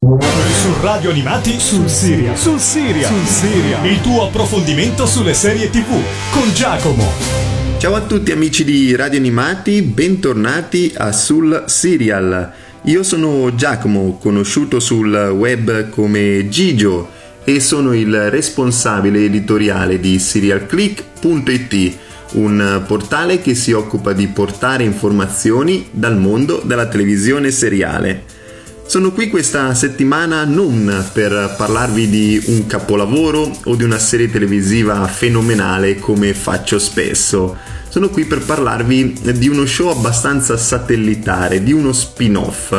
Su Radio Animati sul Siria. Sul Siria. Sul Siria. Il tuo approfondimento sulle serie TV con Giacomo. Ciao a tutti amici di Radio Animati, bentornati a Sul Serial. Io sono Giacomo, conosciuto sul web come Gigio e sono il responsabile editoriale di serialclick.it, un portale che si occupa di portare informazioni dal mondo della televisione seriale. Sono qui questa settimana non per parlarvi di un capolavoro o di una serie televisiva fenomenale come faccio spesso. Sono qui per parlarvi di uno show abbastanza satellitare, di uno spin-off,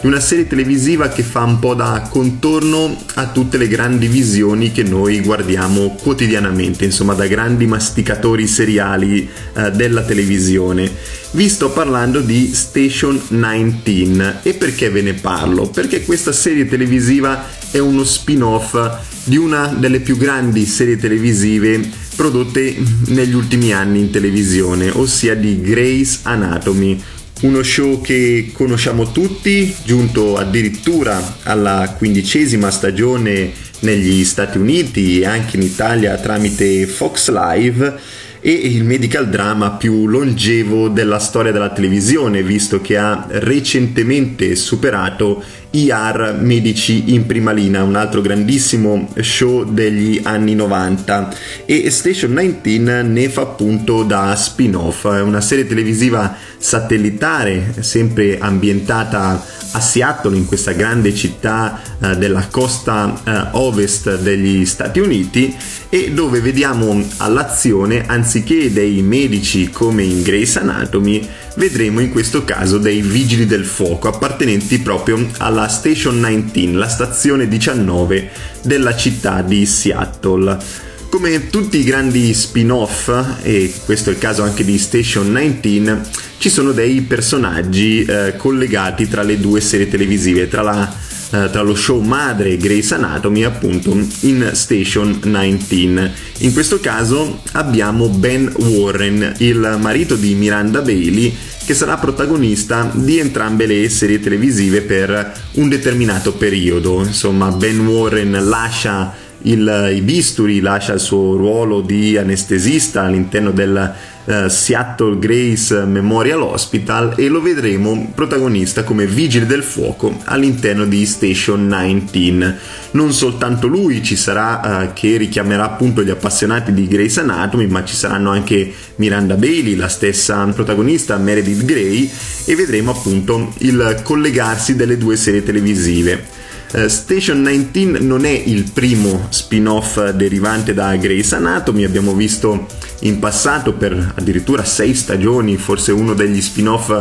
di una serie televisiva che fa un po' da contorno a tutte le grandi visioni che noi guardiamo quotidianamente, insomma da grandi masticatori seriali eh, della televisione. Vi sto parlando di Station 19 e perché ve ne parlo? Perché questa serie televisiva è uno spin-off di una delle più grandi serie televisive prodotte negli ultimi anni in televisione, ossia di Grey's Anatomy, uno show che conosciamo tutti, giunto addirittura alla quindicesima stagione negli Stati Uniti e anche in Italia tramite Fox Live e il medical drama più longevo della storia della televisione, visto che ha recentemente superato IR Medici in prima linea, un altro grandissimo show degli anni 90 e Station 19 ne fa appunto da spin-off, è una serie televisiva satellitare sempre ambientata a Seattle, in questa grande città eh, della costa eh, ovest degli Stati Uniti e dove vediamo all'azione anziché dei medici come in Grey's Anatomy vedremo in questo caso dei vigili del fuoco appartenenti proprio alla Station 19, la stazione 19 della città di Seattle. Come tutti i grandi spin-off, e questo è il caso anche di Station 19, ci sono dei personaggi eh, collegati tra le due serie televisive, tra, la, eh, tra lo show madre Grey's Anatomy appunto in Station 19. In questo caso abbiamo Ben Warren, il marito di Miranda Bailey, che sarà protagonista di entrambe le serie televisive per un determinato periodo. Insomma, Ben Warren lascia il, i bisturi, lascia il suo ruolo di anestesista all'interno del uh, Seattle Grace Memorial Hospital e lo vedremo protagonista come vigile del fuoco all'interno di Station 19. Non soltanto lui ci sarà uh, che richiamerà appunto gli appassionati di Grace Anatomy, ma ci saranno anche Miranda Bailey, la stessa protagonista Meredith Grey e vedremo appunto il collegarsi delle due serie televisive. Uh, Station 19 non è il primo spin-off derivante da Grey's Anatomy, abbiamo visto in passato per addirittura sei stagioni, forse uno degli spin-off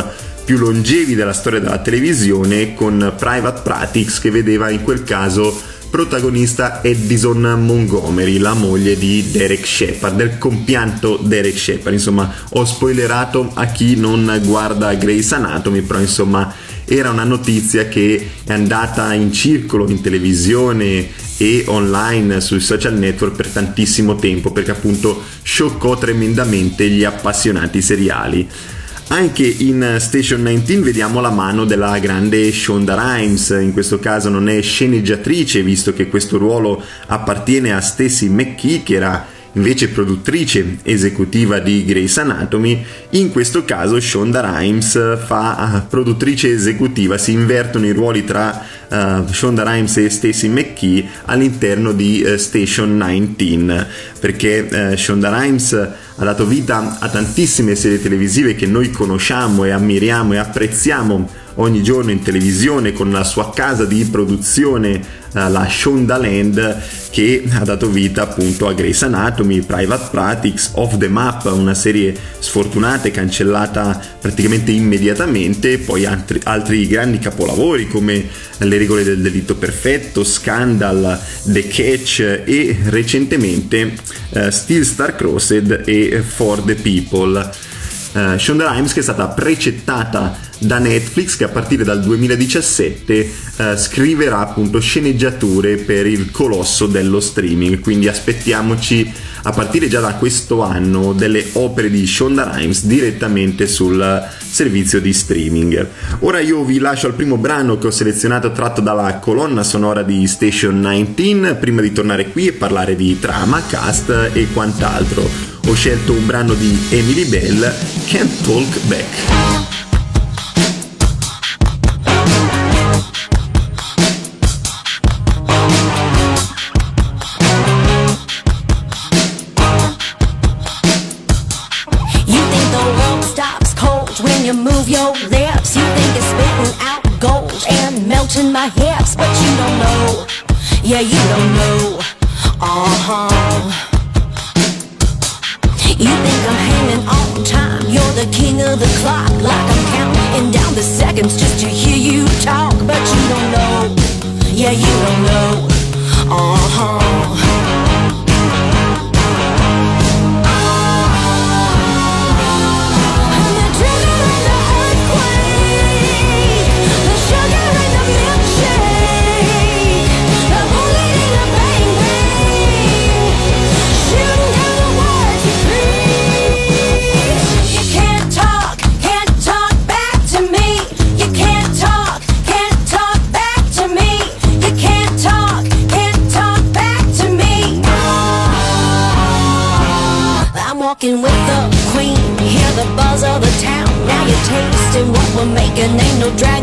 più longevi della storia della televisione con Private Practice che vedeva in quel caso protagonista Edison Montgomery, la moglie di Derek Shepard, del compianto Derek Shepard. Insomma, ho spoilerato a chi non guarda Grey's Anatomy, però insomma era una notizia che è andata in circolo in televisione e online sui social network per tantissimo tempo perché appunto scioccò tremendamente gli appassionati seriali. Anche in Station 19 vediamo la mano della grande Shonda Rhimes, in questo caso non è sceneggiatrice visto che questo ruolo appartiene a Stacy McKee che era invece produttrice esecutiva di Grey's Anatomy, in questo caso Shonda Rhimes fa uh, produttrice esecutiva, si invertono i ruoli tra uh, Shonda Rhimes e Stacey McKee all'interno di uh, Station 19, perché Shonda Rhimes ha dato vita a tantissime serie televisive che noi conosciamo e ammiriamo e apprezziamo ogni giorno in televisione con la sua casa di produzione, eh, la Shondaland, che ha dato vita appunto a Grey's Anatomy, Private Practice, Off the Map, una serie sfortunata e cancellata praticamente immediatamente, poi altri, altri grandi capolavori come Le regole del delitto perfetto, Scandal, The Catch e recentemente uh, Still Star Crossed e For the People. Uh, Shonda Rhimes che è stata precettata da Netflix che a partire dal 2017 eh, scriverà appunto sceneggiature per il colosso dello streaming quindi aspettiamoci a partire già da questo anno delle opere di Shonda Rhimes direttamente sul servizio di streaming. Ora io vi lascio al primo brano che ho selezionato tratto dalla colonna sonora di Station 19 prima di tornare qui e parlare di trama, cast e quant'altro. Ho scelto un brano di Emily Bell, Can't Talk Back. in my hips, but you don't know. Yeah, you don't know. Uh huh. You think I'm hanging on time? You're the king of the clock, like I'm counting down the seconds just to hear you talk, but you don't know. Yeah, you don't know. Uh drag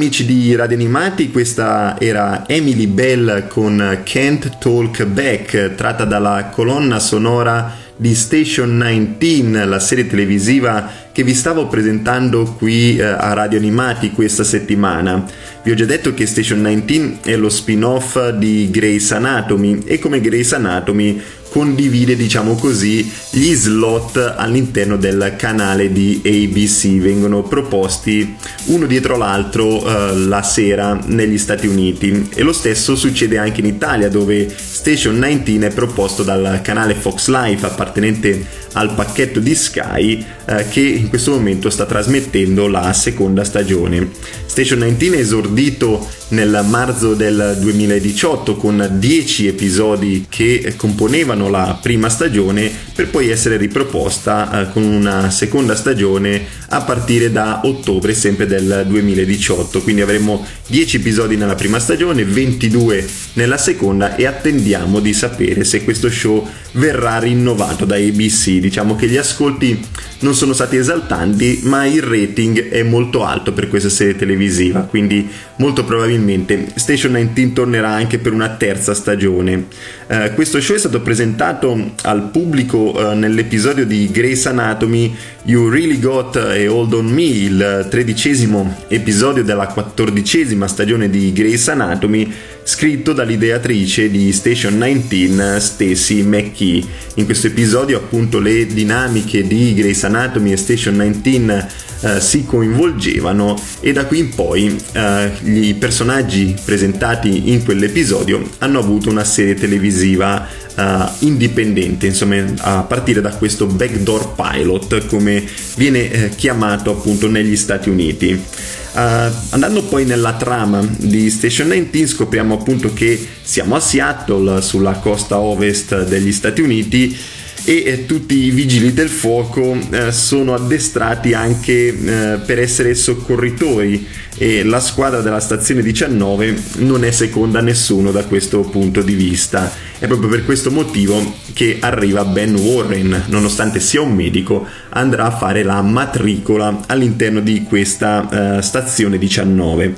amici di Radio Animati, questa era Emily Bell con Can't Talk Back, tratta dalla colonna sonora di Station 19, la serie televisiva che vi stavo presentando qui eh, a Radio Animati questa settimana. Vi ho già detto che Station 19 è lo spin-off di Grey's Anatomy e come Grey's Anatomy condivide, diciamo così, gli slot all'interno del canale di ABC. Vengono proposti uno dietro l'altro eh, la sera negli Stati Uniti e lo stesso succede anche in Italia dove Station 19 è proposto dal canale Fox Life appartenente al pacchetto di Sky eh, che in questo momento sta trasmettendo la seconda stagione. Station 19 è esordito nel marzo del 2018 con 10 episodi che componevano la prima stagione per poi essere riproposta eh, con una seconda stagione a partire da ottobre sempre del 2018 quindi avremo 10 episodi nella prima stagione 22 nella seconda e attendiamo di sapere se questo show verrà rinnovato da ABC diciamo che gli ascolti non sono stati esaltanti ma il rating è molto alto per questa serie televisiva quindi molto probabilmente Station 19 tornerà anche per una terza stagione. Eh, questo show è stato presentato al pubblico eh, nell'episodio di Grey's Anatomy You Really Got a Hold on Me il tredicesimo episodio della quattordicesima stagione di Grey's Anatomy scritto dall'ideatrice di Station 19 Stacy McKee. In questo episodio appunto le dinamiche di Grey's Anatomy e Station 19 eh, si coinvolgevano e da qui in poi eh, i personaggi presentati in quell'episodio hanno avuto una serie televisiva eh, indipendente, insomma a partire da questo backdoor pilot come viene eh, chiamato appunto negli Stati Uniti. Uh, andando poi nella trama di Station 19 scopriamo appunto che siamo a Seattle sulla costa ovest degli Stati Uniti e eh, tutti i vigili del fuoco eh, sono addestrati anche eh, per essere soccorritori. E la squadra della stazione 19 non è seconda a nessuno da questo punto di vista. È proprio per questo motivo che arriva Ben Warren, nonostante sia un medico, andrà a fare la matricola all'interno di questa eh, stazione 19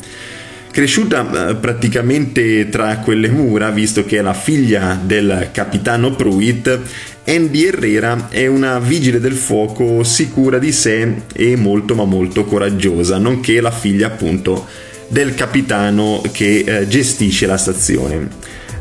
cresciuta praticamente tra quelle mura, visto che è la figlia del capitano Pruitt, Andy Herrera è una vigile del fuoco sicura di sé e molto ma molto coraggiosa, nonché la figlia appunto del capitano che eh, gestisce la stazione.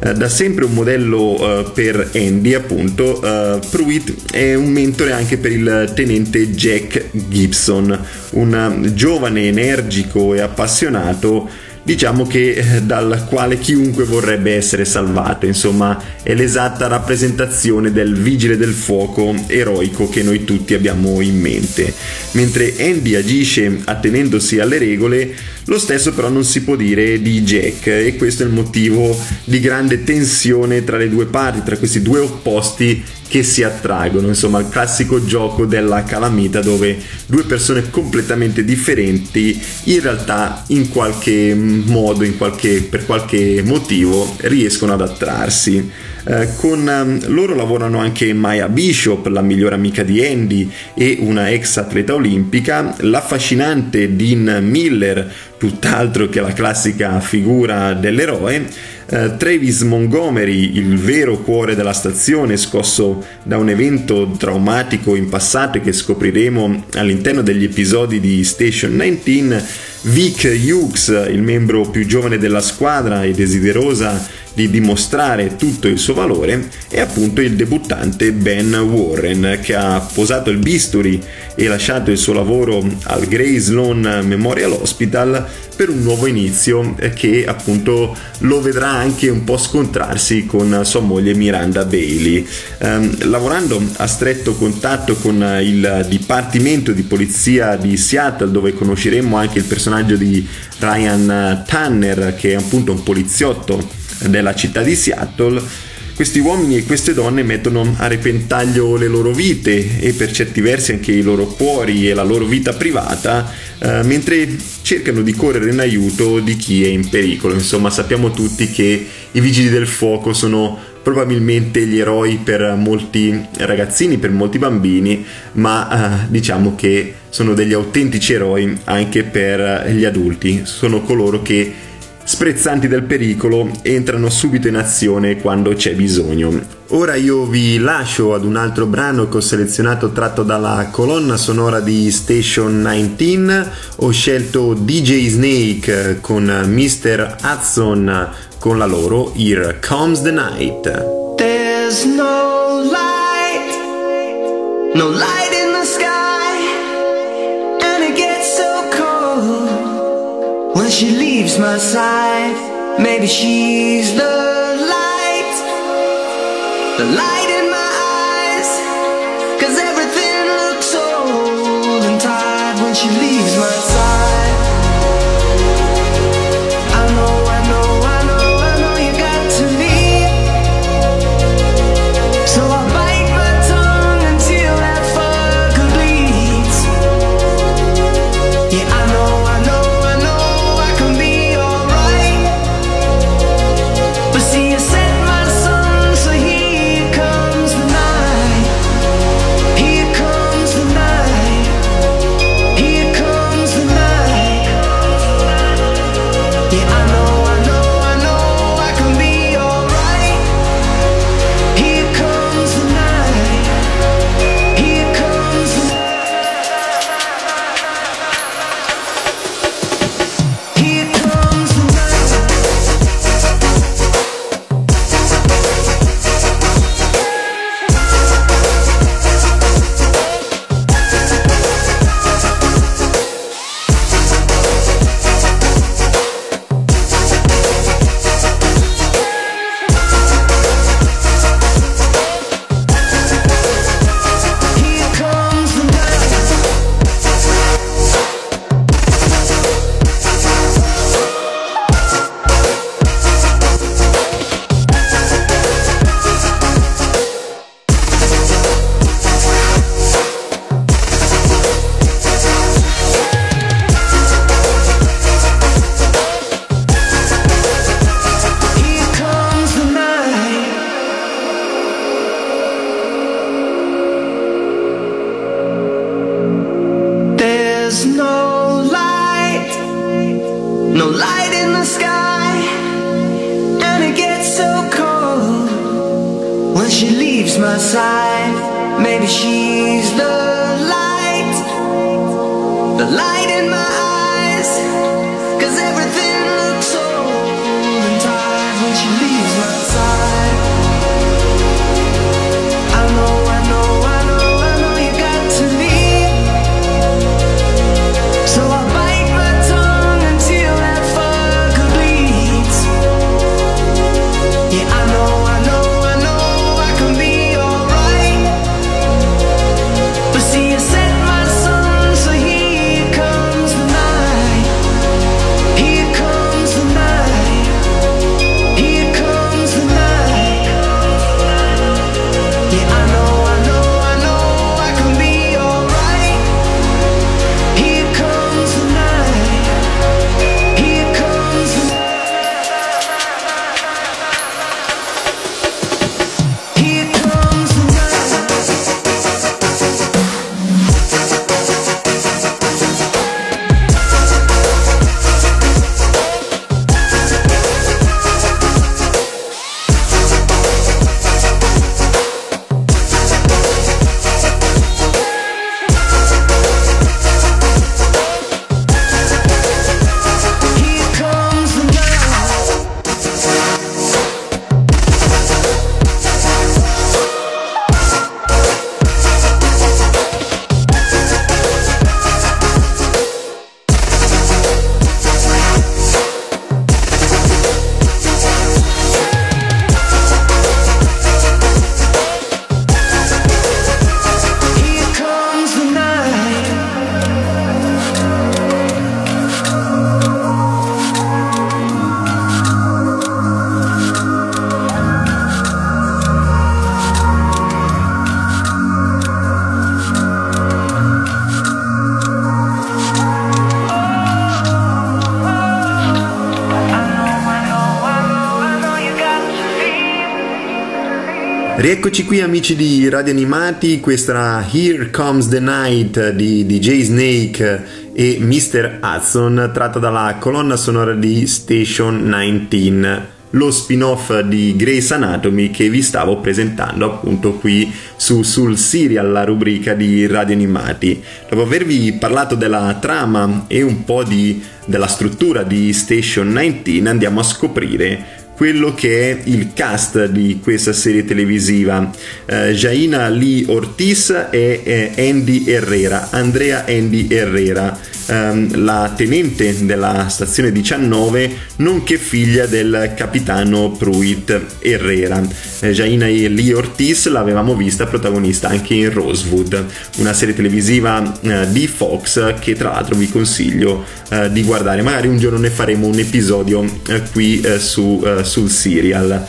Eh, da sempre un modello uh, per Andy, appunto, uh, Pruitt è un mentore anche per il tenente Jack Gibson, un giovane energico e appassionato diciamo che eh, dal quale chiunque vorrebbe essere salvato, insomma è l'esatta rappresentazione del vigile del fuoco eroico che noi tutti abbiamo in mente. Mentre Andy agisce attenendosi alle regole, lo stesso però non si può dire di Jack e questo è il motivo di grande tensione tra le due parti, tra questi due opposti che si attraggono, insomma il classico gioco della calamita dove due persone completamente differenti in realtà in qualche modo, in qualche, per qualche motivo riescono ad attrarsi. Eh, con um, loro lavorano anche Maya Bishop, la migliore amica di Andy e una ex atleta olimpica, l'affascinante Dean Miller, tutt'altro che la classica figura dell'eroe, eh, Travis Montgomery, il vero cuore della stazione, scosso da un evento traumatico in passato che scopriremo all'interno degli episodi di Station 19, Vic Hughes, il membro più giovane della squadra e desiderosa di dimostrare tutto il suo valore e appunto il debuttante Ben Warren che ha posato il bisturi e lasciato il suo lavoro al Grey Sloan Memorial Hospital per un nuovo inizio che appunto lo vedrà anche un po' scontrarsi con sua moglie Miranda Bailey. Um, lavorando a stretto contatto con il Dipartimento di Polizia di Seattle dove conosceremo anche il personaggio di Ryan Tanner che è appunto un poliziotto della città di Seattle, questi uomini e queste donne mettono a repentaglio le loro vite e per certi versi anche i loro cuori e la loro vita privata, eh, mentre cercano di correre in aiuto di chi è in pericolo. Insomma, sappiamo tutti che i vigili del fuoco sono probabilmente gli eroi per molti ragazzini, per molti bambini, ma eh, diciamo che sono degli autentici eroi anche per gli adulti, sono coloro che sprezzanti del pericolo entrano subito in azione quando c'è bisogno. Ora io vi lascio ad un altro brano che ho selezionato tratto dalla colonna sonora di Station 19. Ho scelto DJ Snake con Mr. Hudson con la loro Here Comes the Night. There's no light, no light she leaves my side. Maybe she's the light, the light Rieccoci qui amici di Radio Animati, questa Here Comes the Night di DJ Snake e Mr. Hudson tratta dalla colonna sonora di Station 19, lo spin-off di Grey's Anatomy che vi stavo presentando appunto qui su, sul serial, la rubrica di Radio Animati. Dopo avervi parlato della trama e un po' di, della struttura di Station 19 andiamo a scoprire quello che è il cast di questa serie televisiva. Eh, Jaina Lee Ortiz e eh, Andy Herrera, Andrea Andy Herrera, ehm, la tenente della stazione 19, nonché figlia del capitano Pruitt Herrera. Eh, Jaina Lee Ortiz l'avevamo vista protagonista anche in Rosewood, una serie televisiva eh, di Fox che tra l'altro vi consiglio eh, di guardare. Magari un giorno ne faremo un episodio eh, qui eh, su, eh, sul serial.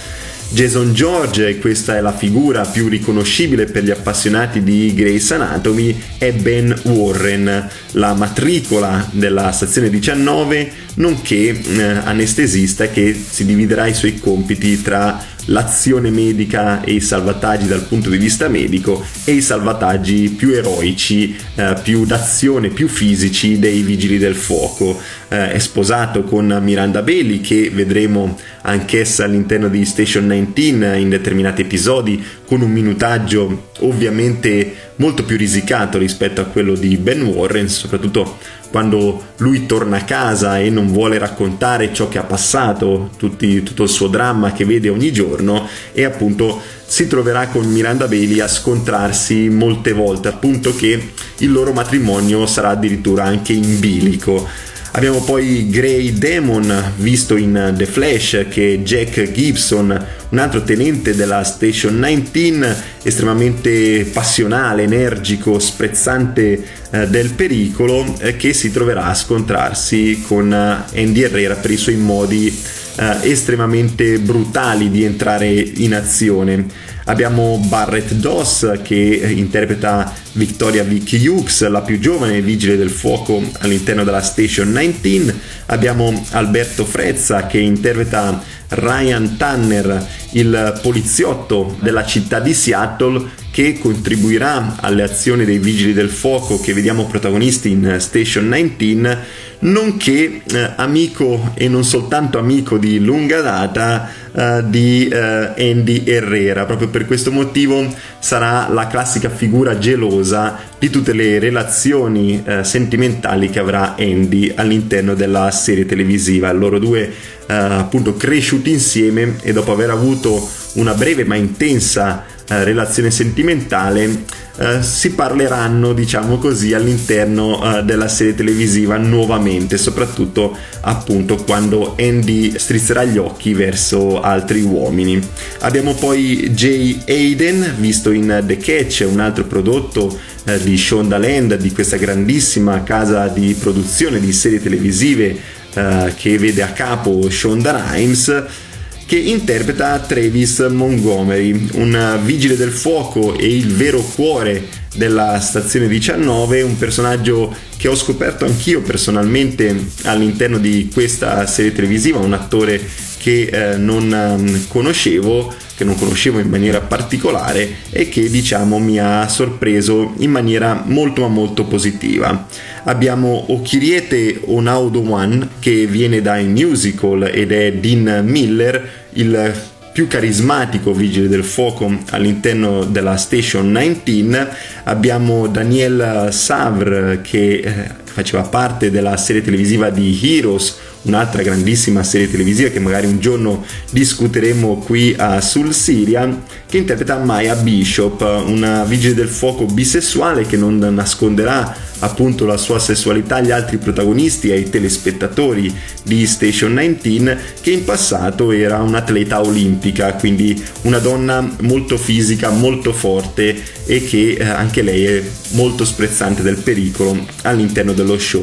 Jason George, questa è la figura più riconoscibile per gli appassionati di Grey's Anatomy, è Ben Warren, la matricola della stazione 19, nonché eh, anestesista che si dividerà i suoi compiti tra l'azione medica e i salvataggi dal punto di vista medico e i salvataggi più eroici, eh, più d'azione, più fisici dei vigili del fuoco. Eh, è sposato con Miranda Bailey che vedremo anch'essa all'interno di Station 19 in determinati episodi con un minutaggio ovviamente molto più risicato rispetto a quello di Ben Warren, soprattutto quando lui torna a casa e non vuole raccontare ciò che ha passato, tutti- tutto il suo dramma che vede ogni giorno e appunto si troverà con Miranda Bailey a scontrarsi molte volte, appunto che il loro matrimonio sarà addirittura anche in bilico. Abbiamo poi Grey Demon, visto in The Flash, che è Jack Gibson, un altro tenente della Station 19, estremamente passionale, energico, sprezzante eh, del pericolo, eh, che si troverà a scontrarsi con eh, Andy Herrera per i suoi modi estremamente brutali di entrare in azione. Abbiamo Barrett Doss che interpreta Victoria Vicky Hughes, la più giovane vigile del fuoco all'interno della Station 19. Abbiamo Alberto Frezza che interpreta Ryan Tanner, il poliziotto della città di Seattle che contribuirà alle azioni dei vigili del fuoco che vediamo protagonisti in Station 19 nonché eh, amico e non soltanto amico di lunga data eh, di eh, Andy Herrera. Proprio per questo motivo sarà la classica figura gelosa di tutte le relazioni eh, sentimentali che avrà Andy all'interno della serie televisiva. Loro due eh, appunto cresciuti insieme e dopo aver avuto una breve ma intensa eh, relazione sentimentale eh, si parleranno diciamo così all'interno eh, della serie televisiva nuovamente soprattutto appunto quando Andy strizzerà gli occhi verso altri uomini. Abbiamo poi Jay Hayden visto in The Catch un altro prodotto eh, di Shonda Land di questa grandissima casa di produzione di serie televisive eh, che vede a capo Shonda Rhimes che interpreta Travis Montgomery, un vigile del fuoco e il vero cuore della stazione 19, un personaggio che ho scoperto anch'io personalmente all'interno di questa serie televisiva, un attore che eh, non um, conoscevo, che non conoscevo in maniera particolare e che diciamo mi ha sorpreso in maniera molto ma molto positiva. Abbiamo Okiriete Onaudo One che viene dai musical ed è Dean Miller, il più carismatico vigile del fuoco all'interno della Station 19 abbiamo Daniel Savre che eh, faceva parte della serie televisiva di Heroes un'altra grandissima serie televisiva che magari un giorno discuteremo qui a sul Siria, che interpreta Maya Bishop, una vigile del fuoco bisessuale che non nasconderà appunto la sua sessualità agli altri protagonisti e ai telespettatori di Station 19, che in passato era un'atleta olimpica, quindi una donna molto fisica, molto forte e che eh, anche lei è molto sprezzante del pericolo all'interno dello show.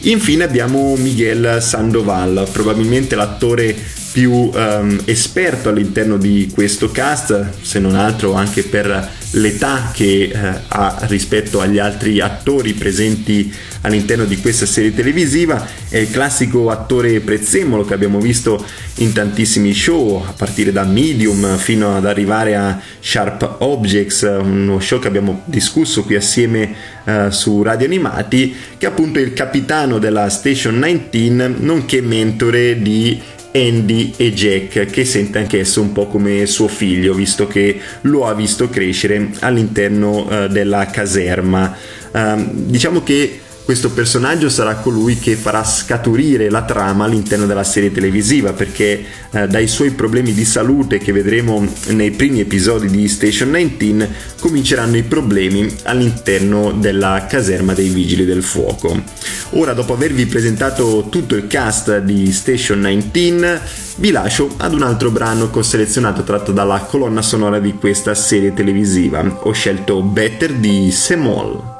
Infine abbiamo Miguel Sandoval, probabilmente l'attore più um, esperto all'interno di questo cast, se non altro anche per l'età che uh, ha rispetto agli altri attori presenti all'interno di questa serie televisiva. È il classico attore prezzemolo che abbiamo visto in tantissimi show, a partire da Medium fino ad arrivare a Sharp Objects, uno show che abbiamo discusso qui assieme uh, su Radio Animati, che è appunto il capitano della Station 19, nonché mentore di Andy e Jack, che sente anch'esso un po' come suo figlio, visto che lo ha visto crescere all'interno uh, della caserma. Uh, diciamo che questo personaggio sarà colui che farà scaturire la trama all'interno della serie televisiva perché eh, dai suoi problemi di salute che vedremo nei primi episodi di Station 19 cominceranno i problemi all'interno della caserma dei vigili del fuoco. Ora dopo avervi presentato tutto il cast di Station 19 vi lascio ad un altro brano che ho selezionato tratto dalla colonna sonora di questa serie televisiva. Ho scelto Better di Semol.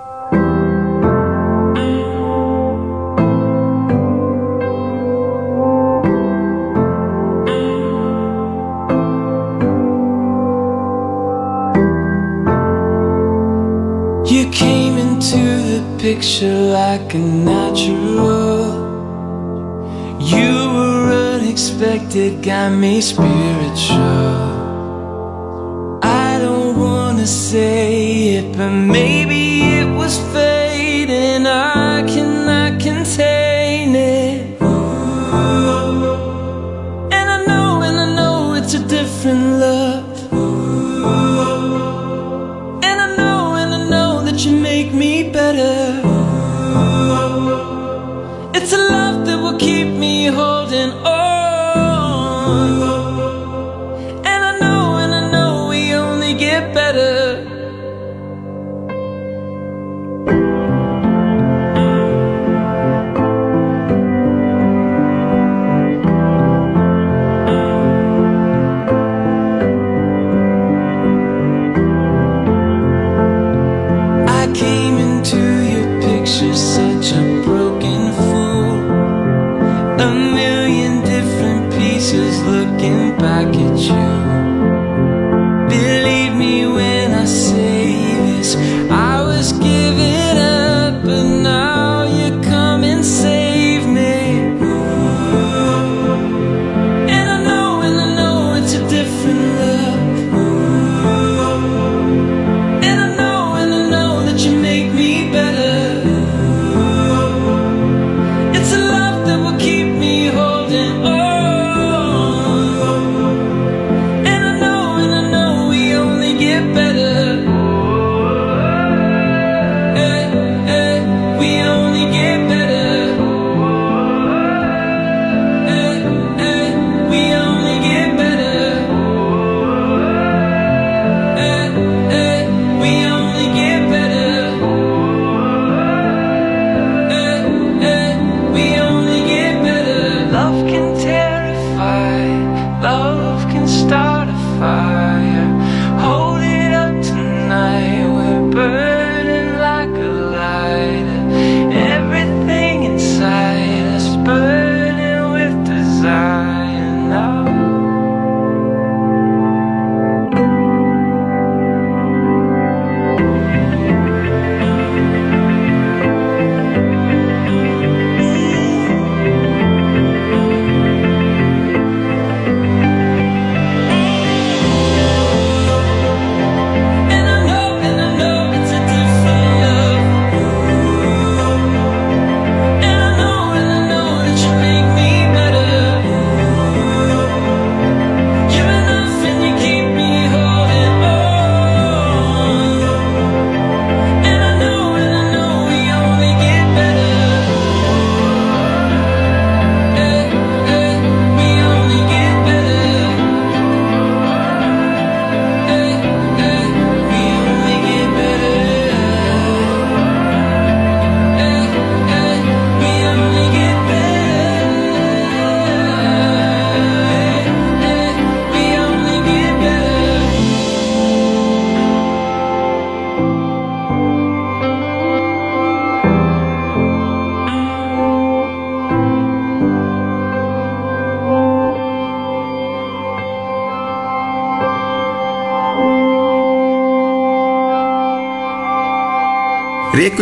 Picture like a natural. You were unexpected, got me spiritual. I don't wanna say it, but maybe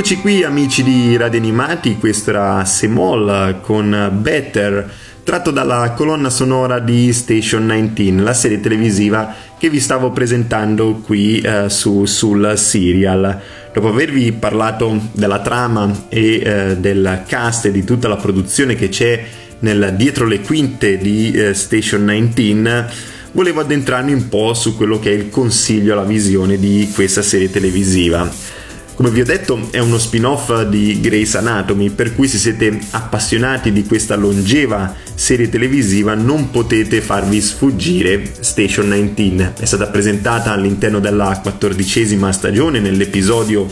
Rieccoci qui amici di Radio Animati, questo era Semol con Better, tratto dalla colonna sonora di Station 19, la serie televisiva che vi stavo presentando qui eh, su- sul serial. Dopo avervi parlato della trama e eh, del cast e di tutta la produzione che c'è nel dietro le quinte di eh, Station 19, volevo addentrarmi un po' su quello che è il consiglio, la visione di questa serie televisiva. Come vi ho detto è uno spin-off di Grey's Anatomy, per cui se siete appassionati di questa longeva serie televisiva non potete farvi sfuggire Station 19. È stata presentata all'interno della quattordicesima stagione nell'episodio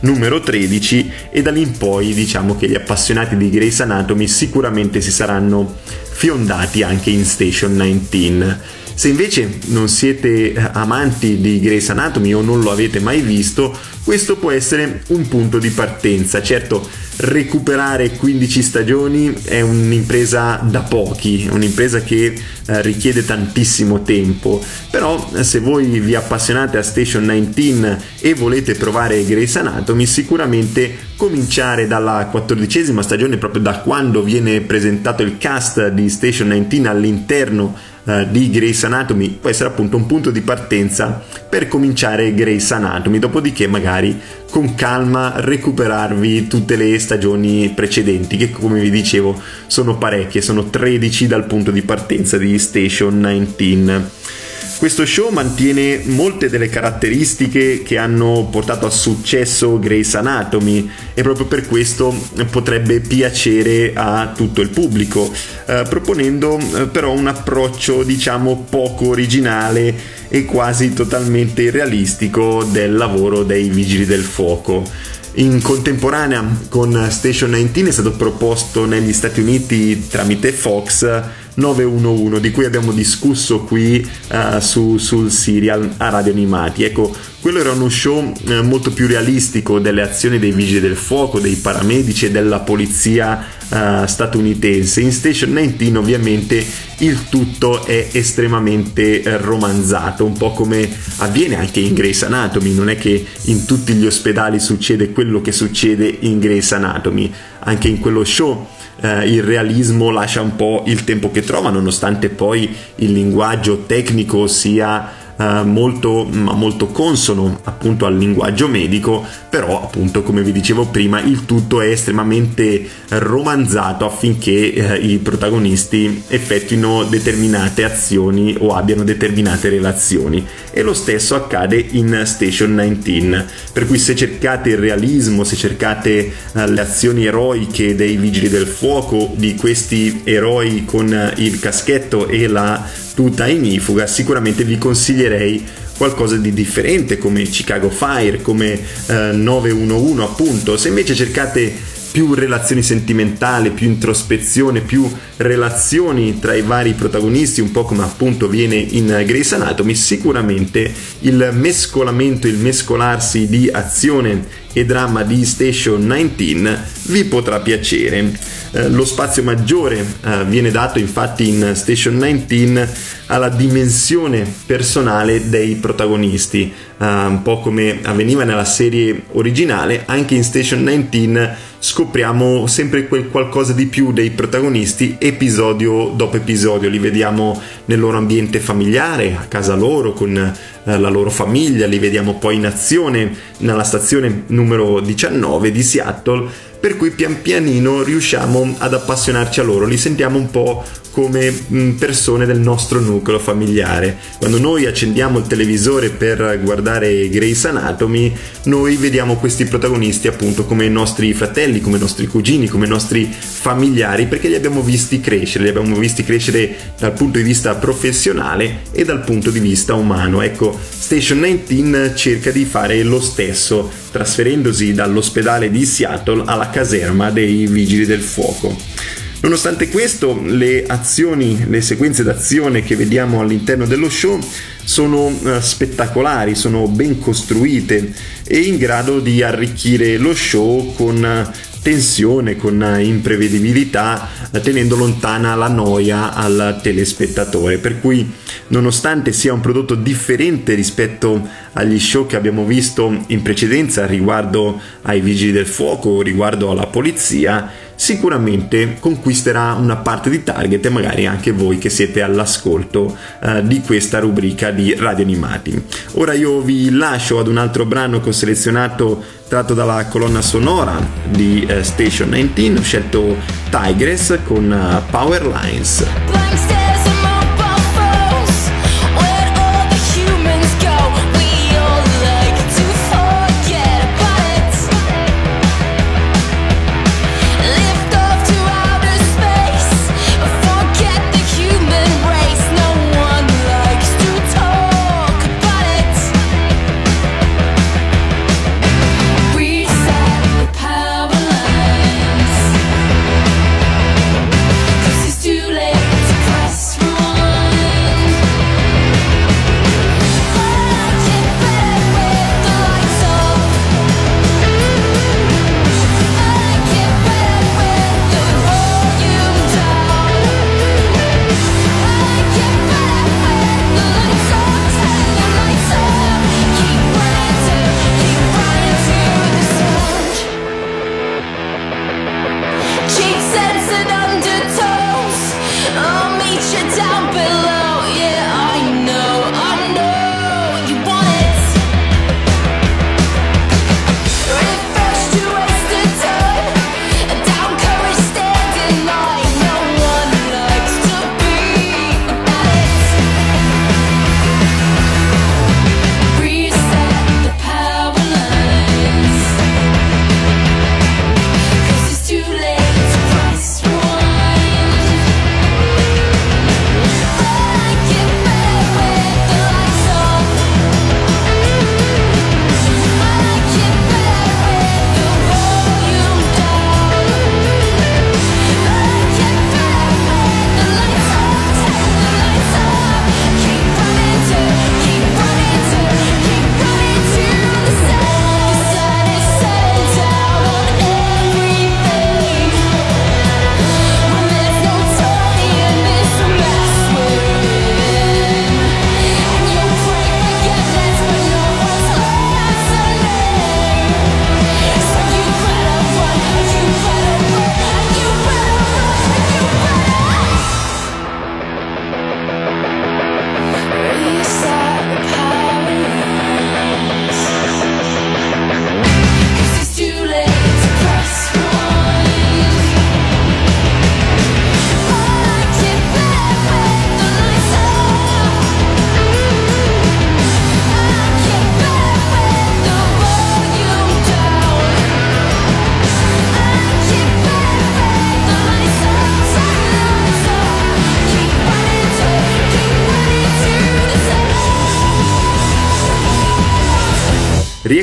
numero 13 e da lì in poi diciamo che gli appassionati di Grey's Anatomy sicuramente si saranno fiondati anche in Station 19. Se invece non siete amanti di Grey's Anatomy o non lo avete mai visto, questo può essere un punto di partenza. Certo, recuperare 15 stagioni è un'impresa da pochi, un'impresa che eh, richiede tantissimo tempo, però eh, se voi vi appassionate a Station 19 e volete provare Grey's Anatomy, sicuramente cominciare dalla quattordicesima stagione, proprio da quando viene presentato il cast di Station 19 all'interno eh, di Grey's Anatomy può essere appunto un punto di partenza per cominciare Grey's Anatomy, dopodiché magari con calma recuperarvi tutte le stagioni precedenti che come vi dicevo sono parecchie, sono 13 dal punto di partenza di Station 19. Questo show mantiene molte delle caratteristiche che hanno portato a successo Grey's Anatomy e proprio per questo potrebbe piacere a tutto il pubblico, eh, proponendo eh, però un approccio diciamo poco originale e quasi totalmente irrealistico del lavoro dei vigili del fuoco. In contemporanea con Station 19 è stato proposto negli Stati Uniti tramite Fox 911 di cui abbiamo discusso qui eh, su- sul serial a radio animati. Ecco, quello era uno show eh, molto più realistico delle azioni dei vigili del fuoco, dei paramedici e della polizia eh, statunitense. In Station 19 ovviamente il tutto è estremamente eh, romanzato, un po' come avviene anche in Grey's Anatomy, non è che in tutti gli ospedali succede quello che succede in Grey's Anatomy, anche in quello show eh, il realismo lascia un po' il tempo che trova, nonostante poi il linguaggio tecnico sia eh, molto, ma molto consono appunto al linguaggio medico, però appunto come vi dicevo prima il tutto è estremamente romanzato affinché eh, i protagonisti effettuino determinate azioni o abbiano determinate relazioni. E lo stesso accade in Station 19 per cui se cercate il realismo se cercate eh, le azioni eroiche dei vigili del fuoco di questi eroi con eh, il caschetto e la tuta ignifuga sicuramente vi consiglierei qualcosa di differente come Chicago Fire, come eh, 911 appunto. Se invece cercate più relazioni sentimentali, più introspezione, più relazioni tra i vari protagonisti, un po' come appunto viene in Grey's Anatomy, sicuramente il mescolamento, il mescolarsi di azione e dramma di Station 19 vi potrà piacere. Eh, lo spazio maggiore eh, viene dato infatti in Station 19 alla dimensione personale dei protagonisti, eh, un po' come avveniva nella serie originale, anche in Station 19 scopriamo sempre quel qualcosa di più dei protagonisti episodio dopo episodio, li vediamo nel loro ambiente familiare, a casa loro, con eh, la loro famiglia, li vediamo poi in azione nella stazione numero 19 di Seattle per cui pian pianino riusciamo ad appassionarci a loro, li sentiamo un po' come mh, persone del nostro nucleo familiare. Quando noi accendiamo il televisore per guardare Grey's Anatomy, noi vediamo questi protagonisti appunto come i nostri fratelli, come i nostri cugini, come i nostri familiari, perché li abbiamo visti crescere, li abbiamo visti crescere dal punto di vista professionale e dal punto di vista umano. Ecco, Station 19 cerca di fare lo stesso, trasferendosi dall'ospedale di Seattle alla caserma dei vigili del fuoco. Nonostante questo, le azioni, le sequenze d'azione che vediamo all'interno dello show sono eh, spettacolari, sono ben costruite e in grado di arricchire lo show con eh, tensione, con eh, imprevedibilità, tenendo lontana la noia al telespettatore. Per cui, nonostante sia un prodotto differente rispetto agli show che abbiamo visto in precedenza riguardo ai vigili del fuoco, riguardo alla polizia, sicuramente conquisterà una parte di target e magari anche voi che siete all'ascolto eh, di questa rubrica di radio animati. Ora io vi lascio ad un altro brano che ho selezionato tratto dalla colonna sonora di eh, Station 19, ho scelto Tigress con eh, Power Lines.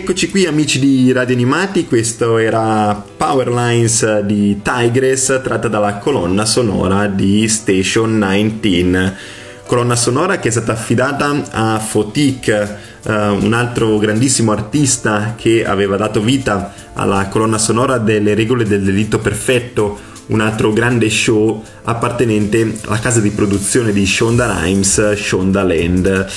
Rieccoci qui amici di Radio Animati, questo era Powerlines di Tigress tratta dalla colonna sonora di Station 19. Colonna sonora che è stata affidata a Fotik, eh, un altro grandissimo artista che aveva dato vita alla colonna sonora delle regole del delitto perfetto, un altro grande show appartenente alla casa di produzione di Shonda Rhimes, Shonda Land.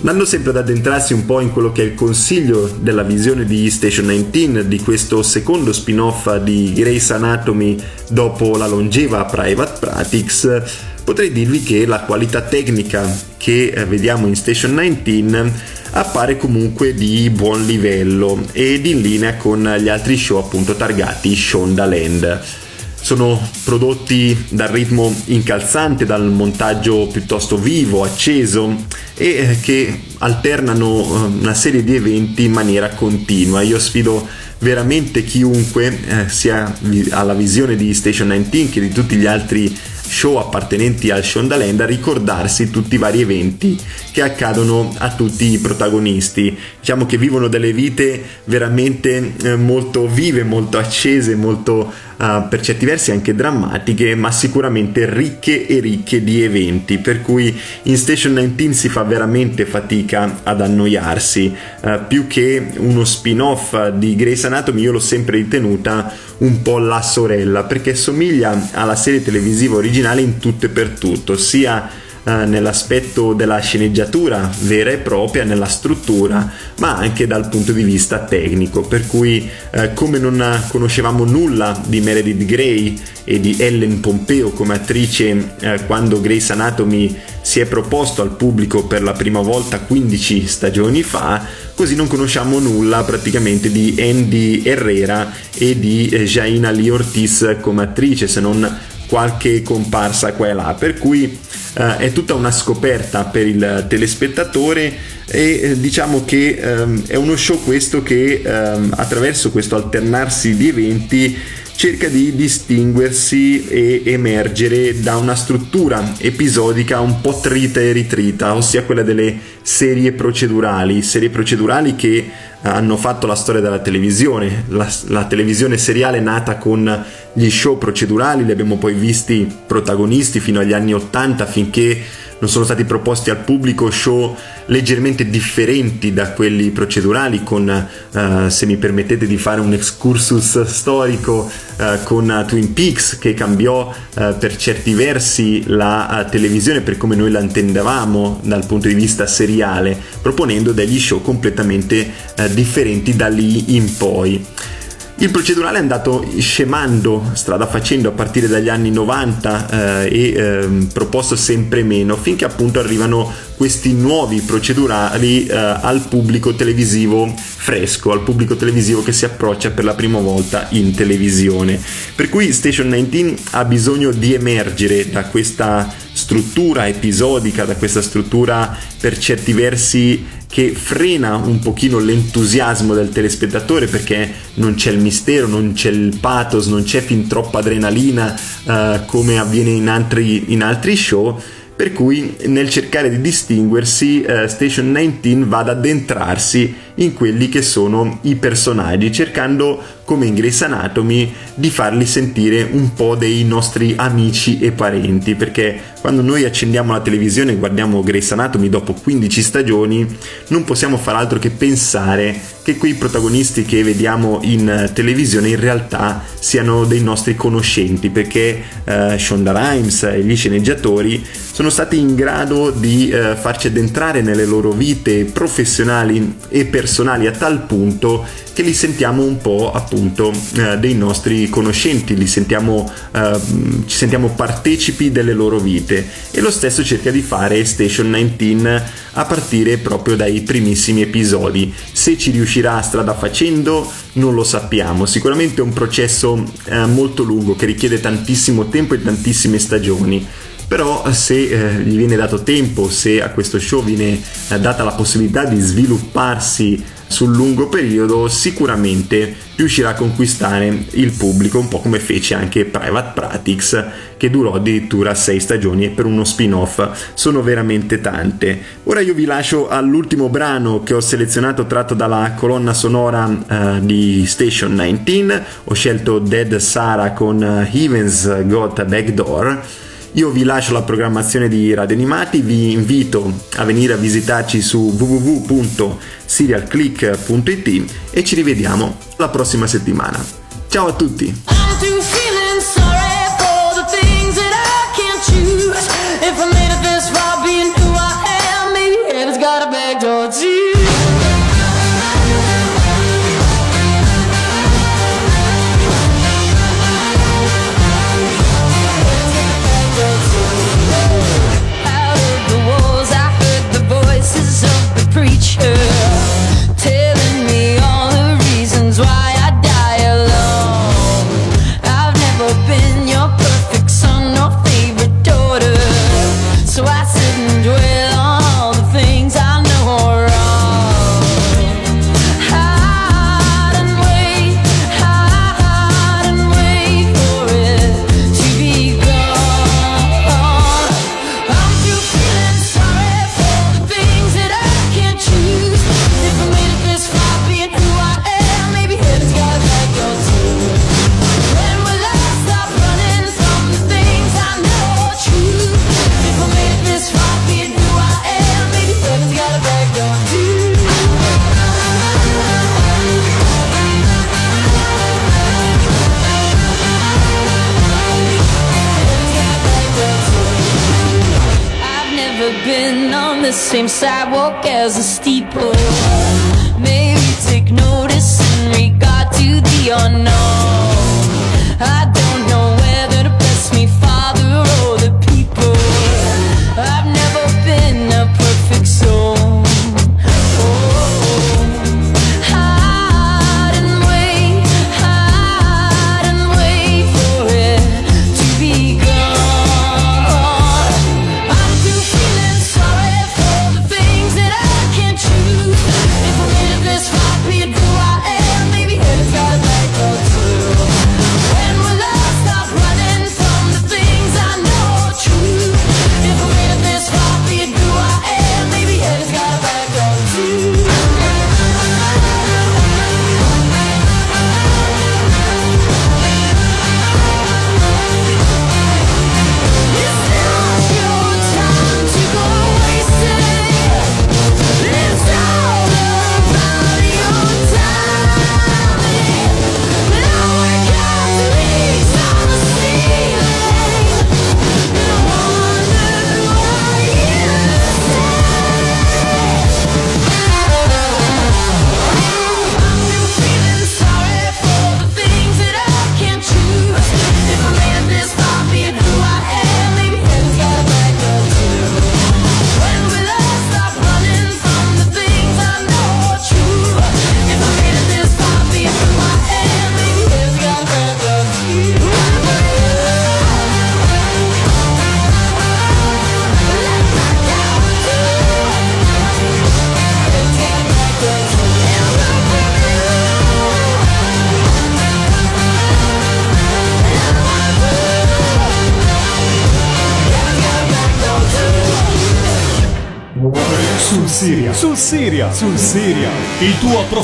Andando sempre ad addentrarsi un po' in quello che è il consiglio della visione di Station 19, di questo secondo spin-off di Grey's Anatomy dopo la longeva Private Practice, potrei dirvi che la qualità tecnica che eh, vediamo in Station 19 appare comunque di buon livello ed in linea con gli altri show appunto targati Shonda Land sono prodotti dal ritmo incalzante, dal montaggio piuttosto vivo, acceso e eh, che alternano eh, una serie di eventi in maniera continua. Io sfido veramente chiunque, eh, sia alla visione di Station 19 che di tutti gli altri show appartenenti al Shondaland a ricordarsi tutti i vari eventi che accadono a tutti i protagonisti. Diciamo che vivono delle vite veramente eh, molto vive, molto accese, molto uh, per certi versi anche drammatiche, ma sicuramente ricche e ricche di eventi, per cui in Station 19 si fa veramente fatica ad annoiarsi, uh, più che uno spin-off di Grey's Anatomy io l'ho sempre ritenuta un po' la sorella, perché somiglia alla serie televisiva originale in tutto e per tutto, sia eh, nell'aspetto della sceneggiatura vera e propria, nella struttura, ma anche dal punto di vista tecnico. Per cui, eh, come non conoscevamo nulla di Meredith Grey e di Ellen Pompeo come attrice eh, quando Grey's Anatomy si è proposto al pubblico per la prima volta 15 stagioni fa, così non conosciamo nulla praticamente di Andy Herrera e di eh, Jaina Lee Ortiz come attrice, se non qualche comparsa qua e là, per cui eh, è tutta una scoperta per il telespettatore e eh, diciamo che ehm, è uno show questo che ehm, attraverso questo alternarsi di eventi cerca di distinguersi e emergere da una struttura episodica un po' trita e ritrita, ossia quella delle serie procedurali, serie procedurali che hanno fatto la storia della televisione, la, la, televisione seriale nata con gli show procedurali, li abbiamo poi visti protagonisti fino agli anni 80 finché non sono stati proposti al pubblico show leggermente differenti da quelli procedurali con, uh, se mi permettete di fare un excursus storico, uh, con Twin Peaks che cambiò uh, per certi versi la televisione per come noi la intendevamo dal punto di vista seriale, proponendo degli show completamente differenti da lì in poi. Il procedurale è andato scemando, strada facendo a partire dagli anni 90 eh, e eh, proposto sempre meno, finché appunto arrivano questi nuovi procedurali eh, al pubblico televisivo fresco, al pubblico televisivo che si approccia per la prima volta in televisione. Per cui Station 19 ha bisogno di emergere da questa struttura episodica, da questa struttura per certi versi che frena un pochino l'entusiasmo del telespettatore perché non c'è il mistero, non c'è il pathos, non c'è fin troppa adrenalina uh, come avviene in altri, in altri show. Per cui nel cercare di distinguersi uh, Station 19 va ad addentrarsi in quelli che sono i personaggi cercando come in Grey's Anatomy di farli sentire un po' dei nostri amici e parenti perché quando noi accendiamo la televisione e guardiamo Grey's Anatomy dopo 15 stagioni non possiamo far altro che pensare che quei protagonisti che vediamo in televisione in realtà siano dei nostri conoscenti perché uh, Shonda Rhimes e gli sceneggiatori sono stati in grado di uh, farci addentrare nelle loro vite professionali e personali a tal punto che li sentiamo un po' appunto eh, dei nostri conoscenti, li sentiamo, eh, ci sentiamo partecipi delle loro vite. E lo stesso cerca di fare Station 19 a partire proprio dai primissimi episodi. Se ci riuscirà strada facendo non lo sappiamo, sicuramente è un processo eh, molto lungo che richiede tantissimo tempo e tantissime stagioni però eh, se eh, gli viene dato tempo, se a questo show viene eh, data la possibilità di svilupparsi sul lungo periodo, sicuramente riuscirà a conquistare il pubblico, un po' come fece anche Private Pratics, che durò addirittura sei stagioni e per uno spin-off sono veramente tante. Ora io vi lascio all'ultimo brano che ho selezionato tratto dalla colonna sonora uh, di Station 19, ho scelto Dead Sara con Heaven's Got a Backdoor io vi lascio la programmazione di Radio Animati, vi invito a venire a visitarci su www.serialclick.it e ci rivediamo la prossima settimana. Ciao a tutti!